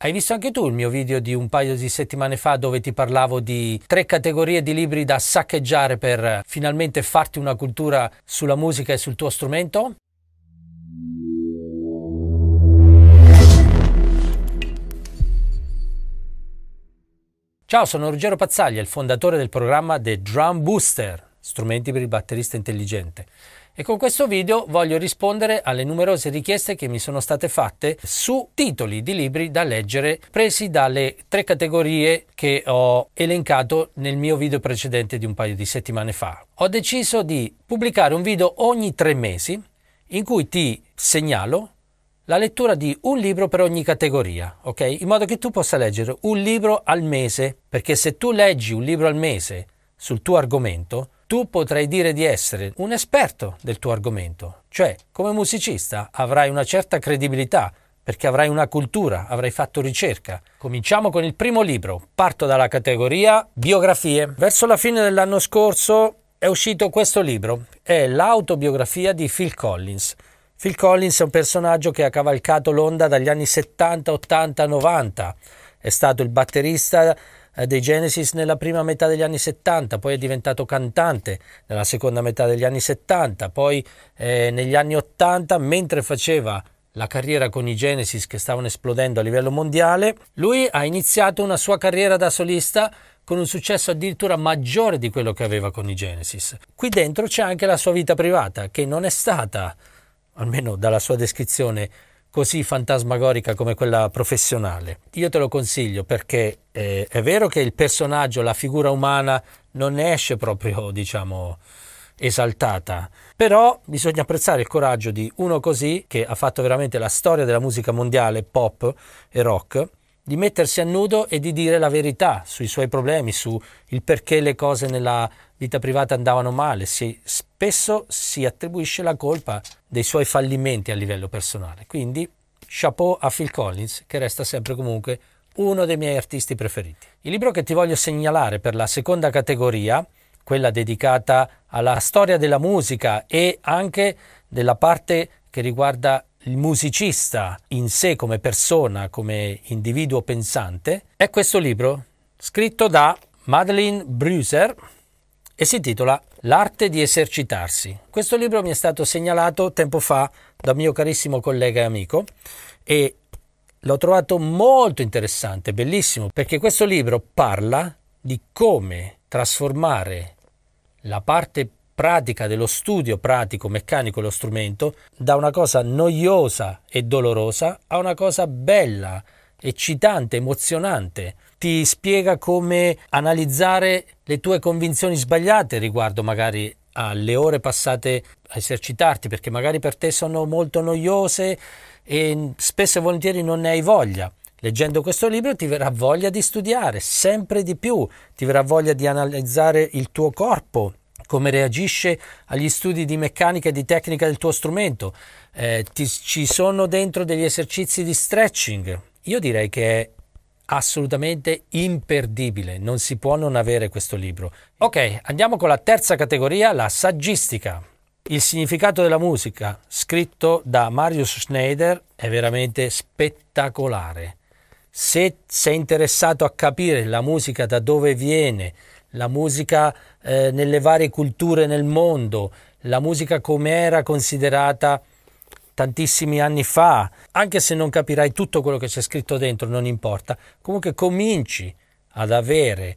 Hai visto anche tu il mio video di un paio di settimane fa dove ti parlavo di tre categorie di libri da saccheggiare per finalmente farti una cultura sulla musica e sul tuo strumento? Ciao, sono Ruggero Pazzaglia, il fondatore del programma The Drum Booster, strumenti per il batterista intelligente. E con questo video voglio rispondere alle numerose richieste che mi sono state fatte su titoli di libri da leggere presi dalle tre categorie che ho elencato nel mio video precedente di un paio di settimane fa. Ho deciso di pubblicare un video ogni tre mesi in cui ti segnalo la lettura di un libro per ogni categoria, ok? In modo che tu possa leggere un libro al mese, perché se tu leggi un libro al mese sul tuo argomento, tu potrai dire di essere un esperto del tuo argomento, cioè come musicista avrai una certa credibilità perché avrai una cultura, avrai fatto ricerca. Cominciamo con il primo libro, parto dalla categoria biografie. Verso la fine dell'anno scorso è uscito questo libro, è l'autobiografia di Phil Collins. Phil Collins è un personaggio che ha cavalcato l'onda dagli anni 70, 80, 90. È stato il batterista eh, dei Genesis nella prima metà degli anni 70, poi è diventato cantante nella seconda metà degli anni 70, poi eh, negli anni 80, mentre faceva la carriera con i Genesis che stavano esplodendo a livello mondiale, lui ha iniziato una sua carriera da solista con un successo addirittura maggiore di quello che aveva con i Genesis. Qui dentro c'è anche la sua vita privata, che non è stata, almeno dalla sua descrizione, così fantasmagorica come quella professionale. Io te lo consiglio perché eh, è vero che il personaggio, la figura umana, non esce proprio, diciamo, esaltata, però bisogna apprezzare il coraggio di uno così che ha fatto veramente la storia della musica mondiale, pop e rock, di mettersi a nudo e di dire la verità sui suoi problemi, su il perché le cose nella vita privata andavano male. Si, spesso si attribuisce la colpa dei suoi fallimenti a livello personale. Quindi, chapeau a Phil Collins, che resta sempre comunque uno dei miei artisti preferiti. Il libro che ti voglio segnalare per la seconda categoria, quella dedicata alla storia della musica e anche della parte che riguarda il musicista in sé come persona, come individuo pensante, è questo libro scritto da Madeleine Bruser e si intitola L'arte di esercitarsi. Questo libro mi è stato segnalato tempo fa da mio carissimo collega e amico e l'ho trovato molto interessante, bellissimo, perché questo libro parla di come trasformare la parte pratica dello studio pratico meccanico dello strumento da una cosa noiosa e dolorosa a una cosa bella, eccitante, emozionante. Ti spiega come analizzare le tue convinzioni sbagliate riguardo magari alle ore passate a esercitarti, perché magari per te sono molto noiose e spesso e volentieri non ne hai voglia. Leggendo questo libro ti verrà voglia di studiare sempre di più, ti verrà voglia di analizzare il tuo corpo, come reagisce agli studi di meccanica e di tecnica del tuo strumento. Eh, ti, ci sono dentro degli esercizi di stretching. Io direi che è assolutamente imperdibile, non si può non avere questo libro. Ok, andiamo con la terza categoria, la saggistica. Il significato della musica, scritto da Marius Schneider, è veramente spettacolare. Se sei interessato a capire la musica da dove viene, la musica eh, nelle varie culture nel mondo, la musica come era considerata tantissimi anni fa, anche se non capirai tutto quello che c'è scritto dentro, non importa, comunque cominci ad avere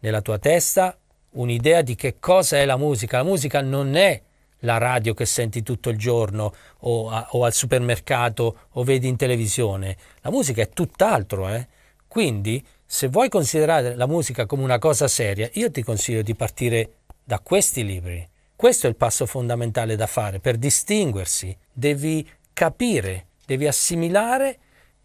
nella tua testa un'idea di che cosa è la musica. La musica non è la radio che senti tutto il giorno o, a, o al supermercato o vedi in televisione. La musica è tutt'altro, eh? Quindi se vuoi considerare la musica come una cosa seria, io ti consiglio di partire da questi libri. Questo è il passo fondamentale da fare per distinguersi. Devi capire, devi assimilare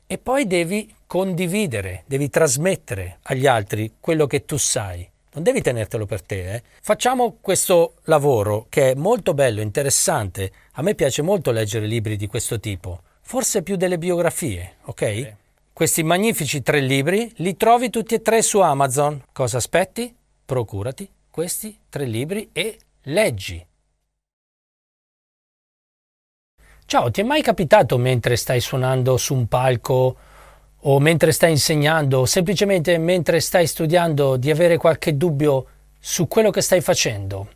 e poi devi condividere, devi trasmettere agli altri quello che tu sai. Non devi tenertelo per te. Eh? Facciamo questo lavoro che è molto bello, interessante. A me piace molto leggere libri di questo tipo, forse più delle biografie, ok? Questi magnifici tre libri li trovi tutti e tre su Amazon. Cosa aspetti? Procurati questi tre libri e leggi. Ciao, ti è mai capitato mentre stai suonando su un palco o mentre stai insegnando o semplicemente mentre stai studiando di avere qualche dubbio su quello che stai facendo,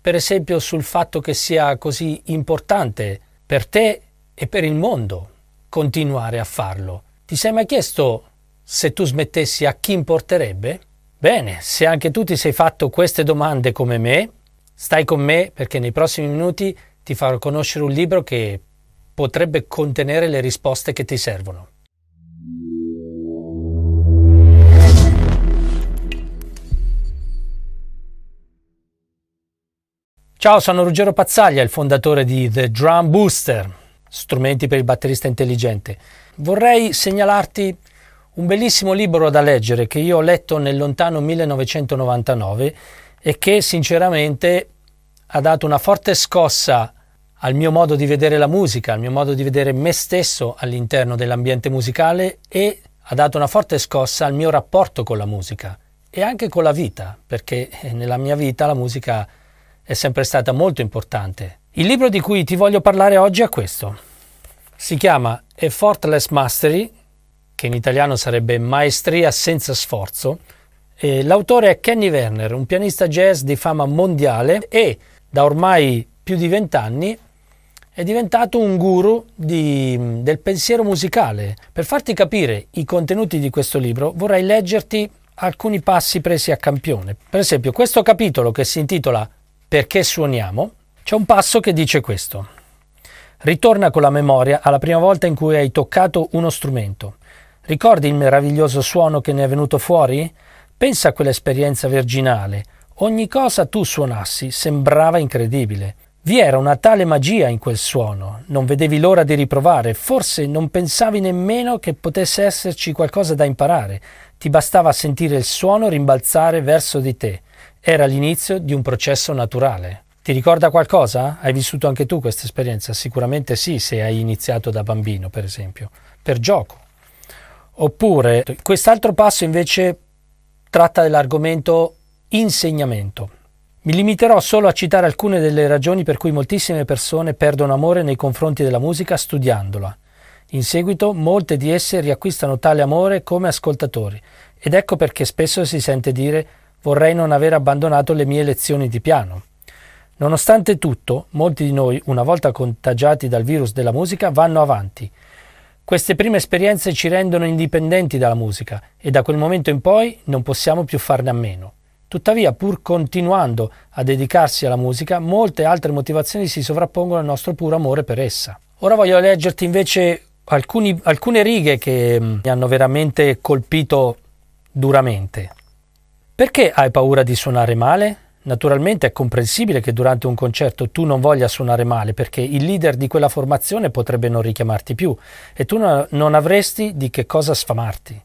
per esempio sul fatto che sia così importante per te e per il mondo continuare a farlo. Ti sei mai chiesto se tu smettessi a chi importerebbe? Bene, se anche tu ti sei fatto queste domande come me, stai con me perché nei prossimi minuti ti farò conoscere un libro che potrebbe contenere le risposte che ti servono. Ciao, sono Ruggero Pazzaglia, il fondatore di The Drum Booster, strumenti per il batterista intelligente. Vorrei segnalarti un bellissimo libro da leggere che io ho letto nel lontano 1999 e che sinceramente ha dato una forte scossa al mio modo di vedere la musica, al mio modo di vedere me stesso all'interno dell'ambiente musicale e ha dato una forte scossa al mio rapporto con la musica e anche con la vita, perché nella mia vita la musica è sempre stata molto importante. Il libro di cui ti voglio parlare oggi è questo. Si chiama Effortless Mastery, che in italiano sarebbe Maestria senza sforzo. E l'autore è Kenny Werner, un pianista jazz di fama mondiale e da ormai più di vent'anni è diventato un guru di, del pensiero musicale. Per farti capire i contenuti di questo libro vorrei leggerti alcuni passi presi a campione. Per esempio, questo capitolo che si intitola perché suoniamo, c'è un passo che dice questo. Ritorna con la memoria alla prima volta in cui hai toccato uno strumento. Ricordi il meraviglioso suono che ne è venuto fuori? Pensa a quell'esperienza virginale. Ogni cosa tu suonassi sembrava incredibile. Vi era una tale magia in quel suono, non vedevi l'ora di riprovare, forse non pensavi nemmeno che potesse esserci qualcosa da imparare, ti bastava sentire il suono rimbalzare verso di te. Era l'inizio di un processo naturale. Ti ricorda qualcosa? Hai vissuto anche tu questa esperienza? Sicuramente sì, se hai iniziato da bambino, per esempio, per gioco. Oppure, quest'altro passo invece tratta dell'argomento insegnamento. Mi limiterò solo a citare alcune delle ragioni per cui moltissime persone perdono amore nei confronti della musica studiandola. In seguito molte di esse riacquistano tale amore come ascoltatori ed ecco perché spesso si sente dire vorrei non aver abbandonato le mie lezioni di piano. Nonostante tutto, molti di noi, una volta contagiati dal virus della musica, vanno avanti. Queste prime esperienze ci rendono indipendenti dalla musica e da quel momento in poi non possiamo più farne a meno. Tuttavia, pur continuando a dedicarsi alla musica, molte altre motivazioni si sovrappongono al nostro puro amore per essa. Ora voglio leggerti invece alcuni, alcune righe che mm, mi hanno veramente colpito duramente. Perché hai paura di suonare male? Naturalmente è comprensibile che durante un concerto tu non voglia suonare male perché il leader di quella formazione potrebbe non richiamarti più e tu non avresti di che cosa sfamarti.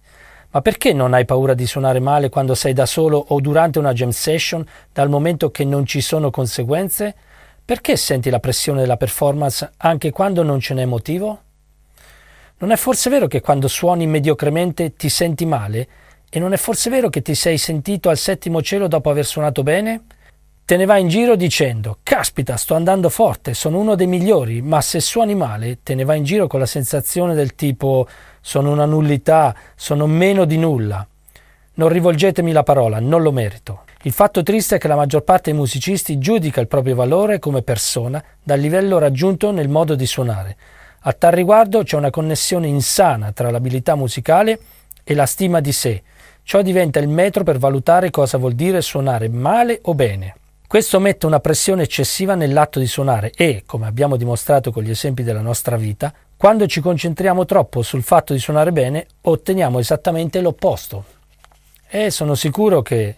Ma perché non hai paura di suonare male quando sei da solo o durante una jam session dal momento che non ci sono conseguenze? Perché senti la pressione della performance anche quando non ce n'è motivo? Non è forse vero che quando suoni mediocremente ti senti male e non è forse vero che ti sei sentito al settimo cielo dopo aver suonato bene? Te ne vai in giro dicendo Caspita, sto andando forte, sono uno dei migliori, ma se suoni male te ne vai in giro con la sensazione del tipo sono una nullità, sono meno di nulla. Non rivolgetemi la parola, non lo merito. Il fatto triste è che la maggior parte dei musicisti giudica il proprio valore come persona dal livello raggiunto nel modo di suonare. A tal riguardo c'è una connessione insana tra l'abilità musicale e la stima di sé, Ciò diventa il metro per valutare cosa vuol dire suonare male o bene. Questo mette una pressione eccessiva nell'atto di suonare e, come abbiamo dimostrato con gli esempi della nostra vita, quando ci concentriamo troppo sul fatto di suonare bene, otteniamo esattamente l'opposto. E sono sicuro che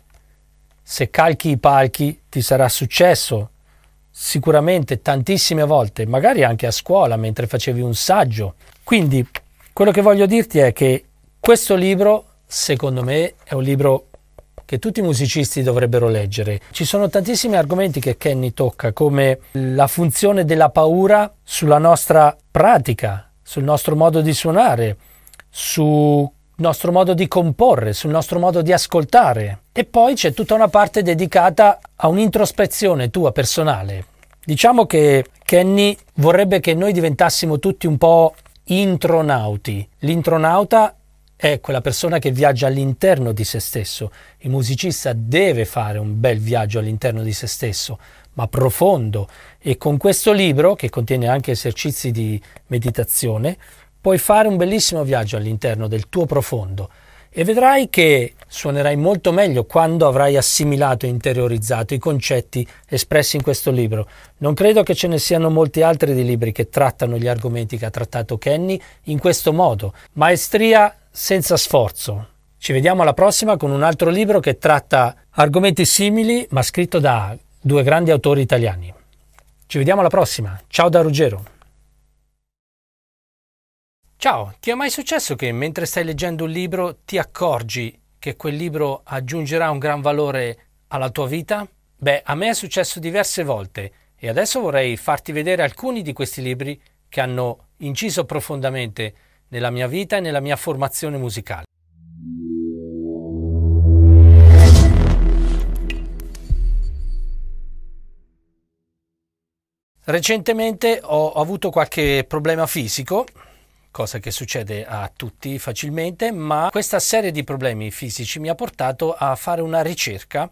se calchi i palchi ti sarà successo sicuramente tantissime volte, magari anche a scuola mentre facevi un saggio. Quindi quello che voglio dirti è che questo libro secondo me è un libro che tutti i musicisti dovrebbero leggere. Ci sono tantissimi argomenti che Kenny tocca, come la funzione della paura sulla nostra pratica, sul nostro modo di suonare, sul nostro modo di comporre, sul nostro modo di ascoltare. E poi c'è tutta una parte dedicata a un'introspezione tua personale. Diciamo che Kenny vorrebbe che noi diventassimo tutti un po' intronauti. L'intronauta è quella persona che viaggia all'interno di se stesso. Il musicista deve fare un bel viaggio all'interno di se stesso, ma profondo. E con questo libro, che contiene anche esercizi di meditazione, puoi fare un bellissimo viaggio all'interno del tuo profondo e vedrai che suonerai molto meglio quando avrai assimilato e interiorizzato i concetti espressi in questo libro. Non credo che ce ne siano molti altri di libri che trattano gli argomenti che ha trattato Kenny in questo modo. Maestria senza sforzo. Ci vediamo alla prossima con un altro libro che tratta argomenti simili ma scritto da due grandi autori italiani. Ci vediamo alla prossima. Ciao da Ruggero. Ciao, ti è mai successo che mentre stai leggendo un libro ti accorgi che quel libro aggiungerà un gran valore alla tua vita? Beh, a me è successo diverse volte e adesso vorrei farti vedere alcuni di questi libri che hanno inciso profondamente nella mia vita e nella mia formazione musicale. Recentemente ho avuto qualche problema fisico cosa che succede a tutti facilmente, ma questa serie di problemi fisici mi ha portato a fare una ricerca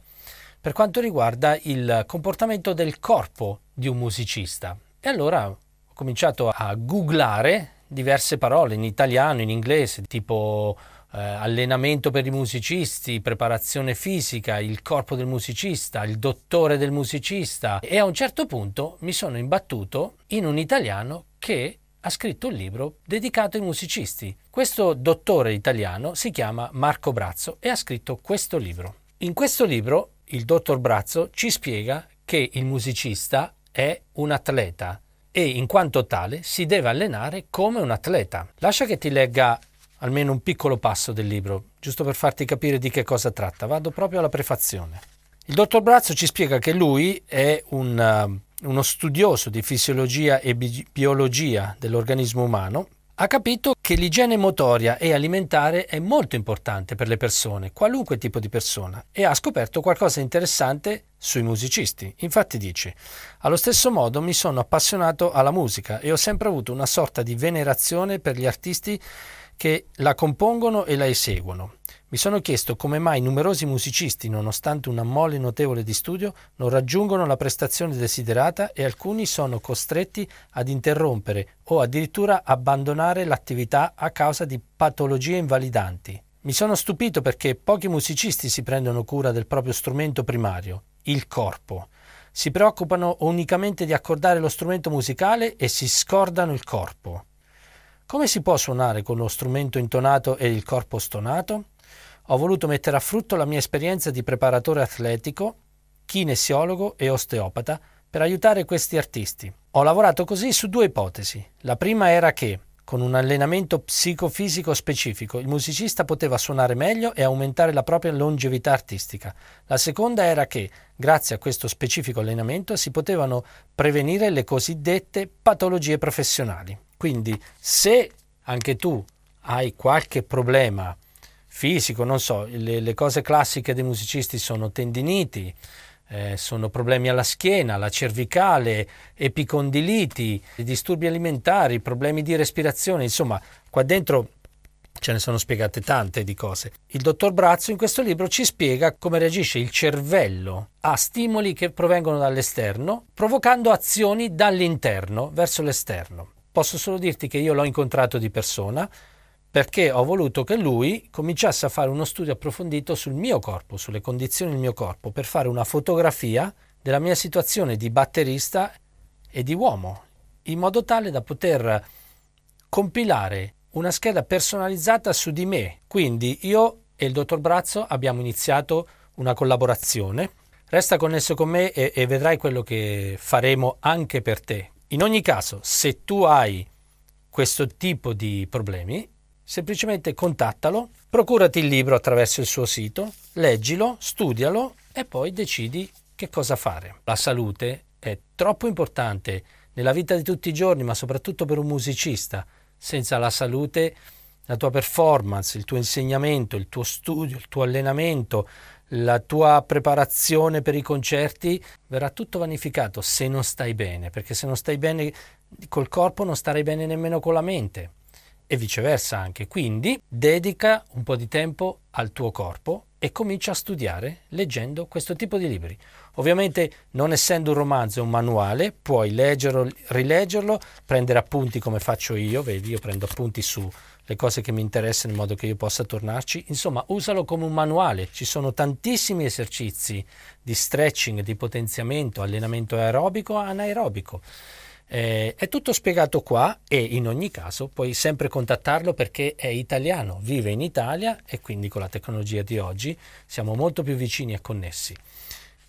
per quanto riguarda il comportamento del corpo di un musicista. E allora ho cominciato a googlare diverse parole in italiano, in inglese, tipo eh, allenamento per i musicisti, preparazione fisica, il corpo del musicista, il dottore del musicista e a un certo punto mi sono imbattuto in un italiano che ha scritto un libro dedicato ai musicisti. Questo dottore italiano si chiama Marco Brazzo e ha scritto questo libro. In questo libro il dottor Brazzo ci spiega che il musicista è un atleta e in quanto tale si deve allenare come un atleta. Lascia che ti legga almeno un piccolo passo del libro, giusto per farti capire di che cosa tratta. Vado proprio alla prefazione. Il dottor Brazzo ci spiega che lui è un uno studioso di fisiologia e bi- biologia dell'organismo umano, ha capito che l'igiene motoria e alimentare è molto importante per le persone, qualunque tipo di persona, e ha scoperto qualcosa di interessante sui musicisti. Infatti dice, allo stesso modo mi sono appassionato alla musica e ho sempre avuto una sorta di venerazione per gli artisti che la compongono e la eseguono. Mi sono chiesto come mai numerosi musicisti, nonostante una mole notevole di studio, non raggiungono la prestazione desiderata e alcuni sono costretti ad interrompere o addirittura abbandonare l'attività a causa di patologie invalidanti. Mi sono stupito perché pochi musicisti si prendono cura del proprio strumento primario, il corpo. Si preoccupano unicamente di accordare lo strumento musicale e si scordano il corpo. Come si può suonare con lo strumento intonato e il corpo stonato? Ho voluto mettere a frutto la mia esperienza di preparatore atletico, kinesiologo e osteopata per aiutare questi artisti. Ho lavorato così su due ipotesi. La prima era che, con un allenamento psicofisico specifico, il musicista poteva suonare meglio e aumentare la propria longevità artistica. La seconda era che, grazie a questo specifico allenamento, si potevano prevenire le cosiddette patologie professionali. Quindi, se anche tu hai qualche problema fisico, non so, le, le cose classiche dei musicisti sono tendiniti, eh, sono problemi alla schiena, alla cervicale, epicondiliti, disturbi alimentari, problemi di respirazione, insomma, qua dentro ce ne sono spiegate tante di cose. Il dottor Brazzo in questo libro ci spiega come reagisce il cervello a stimoli che provengono dall'esterno, provocando azioni dall'interno verso l'esterno. Posso solo dirti che io l'ho incontrato di persona, perché ho voluto che lui cominciasse a fare uno studio approfondito sul mio corpo, sulle condizioni del mio corpo, per fare una fotografia della mia situazione di batterista e di uomo, in modo tale da poter compilare una scheda personalizzata su di me. Quindi io e il dottor Brazzo abbiamo iniziato una collaborazione. Resta connesso con me e, e vedrai quello che faremo anche per te. In ogni caso, se tu hai questo tipo di problemi, semplicemente contattalo, procurati il libro attraverso il suo sito, leggilo, studialo e poi decidi che cosa fare. La salute è troppo importante nella vita di tutti i giorni, ma soprattutto per un musicista. Senza la salute la tua performance, il tuo insegnamento, il tuo studio, il tuo allenamento, la tua preparazione per i concerti verrà tutto vanificato se non stai bene, perché se non stai bene col corpo non starai bene nemmeno con la mente e viceversa anche. Quindi dedica un po' di tempo al tuo corpo e comincia a studiare leggendo questo tipo di libri. Ovviamente non essendo un romanzo, un manuale, puoi leggerlo, rileggerlo, prendere appunti come faccio io, vedi, io prendo appunti su le cose che mi interessano in modo che io possa tornarci. Insomma, usalo come un manuale. Ci sono tantissimi esercizi di stretching, di potenziamento, allenamento aerobico, anaerobico. Eh, è tutto spiegato qua e in ogni caso puoi sempre contattarlo perché è italiano, vive in Italia e quindi con la tecnologia di oggi siamo molto più vicini e connessi.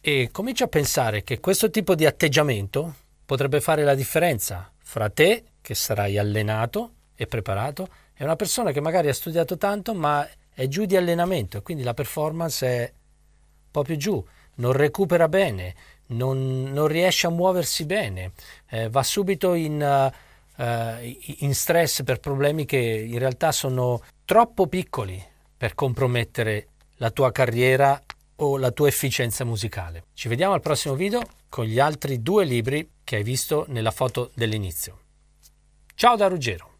E comincia a pensare che questo tipo di atteggiamento potrebbe fare la differenza fra te, che sarai allenato e preparato, è una persona che magari ha studiato tanto ma è giù di allenamento e quindi la performance è un po' più giù, non recupera bene, non, non riesce a muoversi bene, eh, va subito in, uh, in stress per problemi che in realtà sono troppo piccoli per compromettere la tua carriera o la tua efficienza musicale. Ci vediamo al prossimo video con gli altri due libri che hai visto nella foto dell'inizio. Ciao da Ruggero!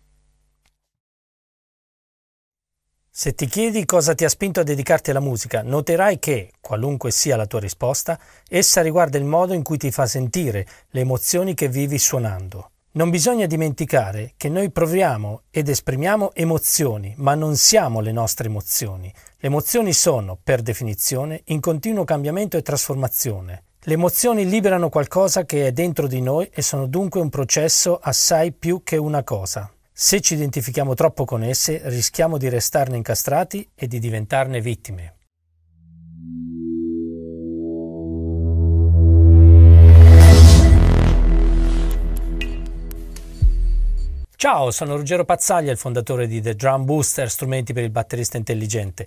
Se ti chiedi cosa ti ha spinto a dedicarti alla musica, noterai che, qualunque sia la tua risposta, essa riguarda il modo in cui ti fa sentire le emozioni che vivi suonando. Non bisogna dimenticare che noi proviamo ed esprimiamo emozioni, ma non siamo le nostre emozioni. Le emozioni sono, per definizione, in continuo cambiamento e trasformazione. Le emozioni liberano qualcosa che è dentro di noi e sono dunque un processo assai più che una cosa. Se ci identifichiamo troppo con esse, rischiamo di restarne incastrati e di diventarne vittime. Ciao, sono Ruggero Pazzaglia, il fondatore di The Drum Booster, strumenti per il batterista intelligente.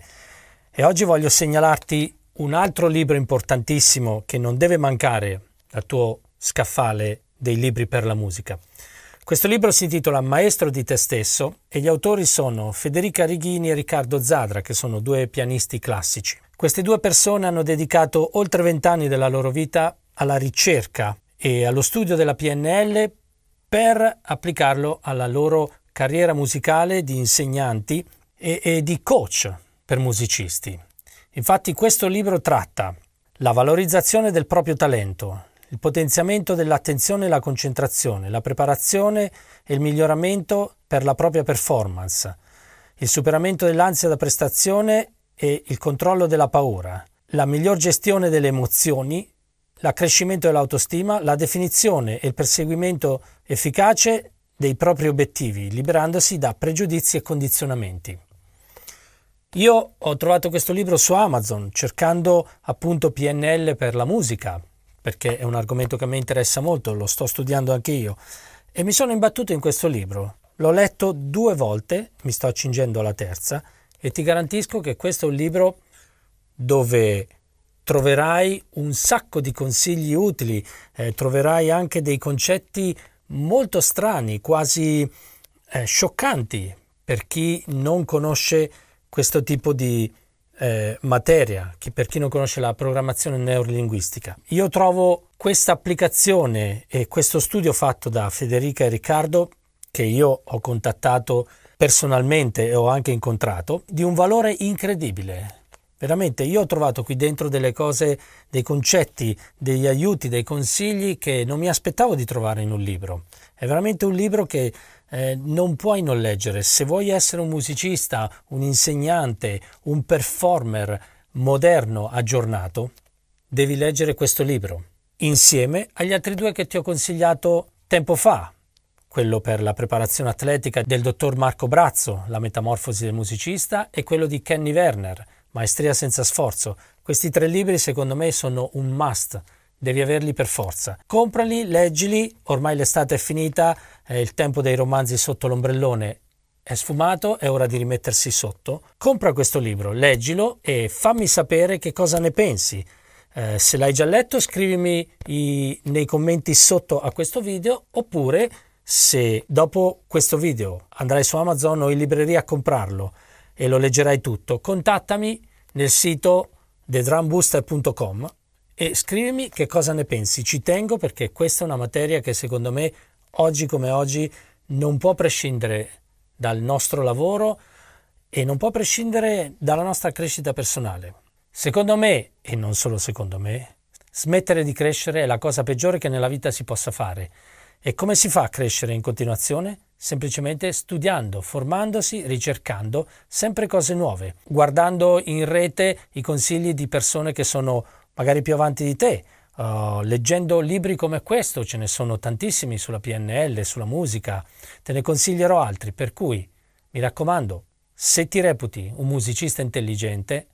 E oggi voglio segnalarti un altro libro importantissimo che non deve mancare al tuo scaffale dei libri per la musica. Questo libro si intitola Maestro di te stesso e gli autori sono Federica Righini e Riccardo Zadra, che sono due pianisti classici. Queste due persone hanno dedicato oltre vent'anni della loro vita alla ricerca e allo studio della PNL per applicarlo alla loro carriera musicale di insegnanti e, e di coach per musicisti. Infatti questo libro tratta la valorizzazione del proprio talento, il potenziamento dell'attenzione e la concentrazione, la preparazione e il miglioramento per la propria performance, il superamento dell'ansia da prestazione e il controllo della paura, la miglior gestione delle emozioni, l'accrescimento dell'autostima, la definizione e il perseguimento efficace dei propri obiettivi, liberandosi da pregiudizi e condizionamenti. Io ho trovato questo libro su Amazon cercando appunto PNL per la musica perché è un argomento che mi interessa molto, lo sto studiando anche io, e mi sono imbattuto in questo libro. L'ho letto due volte, mi sto accingendo alla terza, e ti garantisco che questo è un libro dove troverai un sacco di consigli utili, eh, troverai anche dei concetti molto strani, quasi eh, scioccanti per chi non conosce questo tipo di eh, materia, chi, per chi non conosce la programmazione neurolinguistica. Io trovo questa applicazione e questo studio fatto da Federica e Riccardo, che io ho contattato personalmente e ho anche incontrato, di un valore incredibile. Veramente io ho trovato qui dentro delle cose, dei concetti, degli aiuti, dei consigli che non mi aspettavo di trovare in un libro. È veramente un libro che eh, non puoi non leggere. Se vuoi essere un musicista, un insegnante, un performer moderno, aggiornato, devi leggere questo libro, insieme agli altri due che ti ho consigliato tempo fa, quello per la preparazione atletica del dottor Marco Brazzo, La metamorfosi del musicista, e quello di Kenny Werner, Maestria senza sforzo. Questi tre libri secondo me sono un must devi averli per forza. Comprali, leggili, ormai l'estate è finita, eh, il tempo dei romanzi sotto l'ombrellone è sfumato, è ora di rimettersi sotto. Compra questo libro, leggilo e fammi sapere che cosa ne pensi. Eh, se l'hai già letto scrivimi i, nei commenti sotto a questo video oppure se dopo questo video andrai su Amazon o in libreria a comprarlo e lo leggerai tutto, contattami nel sito thedrumbooster.com e scrivimi che cosa ne pensi. Ci tengo perché questa è una materia che secondo me oggi come oggi non può prescindere dal nostro lavoro e non può prescindere dalla nostra crescita personale. Secondo me, e non solo secondo me, smettere di crescere è la cosa peggiore che nella vita si possa fare. E come si fa a crescere in continuazione? Semplicemente studiando, formandosi, ricercando sempre cose nuove, guardando in rete i consigli di persone che sono magari più avanti di te, uh, leggendo libri come questo, ce ne sono tantissimi sulla PNL, sulla musica, te ne consiglierò altri, per cui mi raccomando, se ti reputi un musicista intelligente,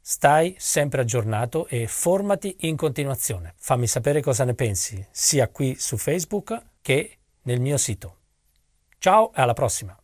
stai sempre aggiornato e formati in continuazione. Fammi sapere cosa ne pensi, sia qui su Facebook che nel mio sito. Ciao e alla prossima!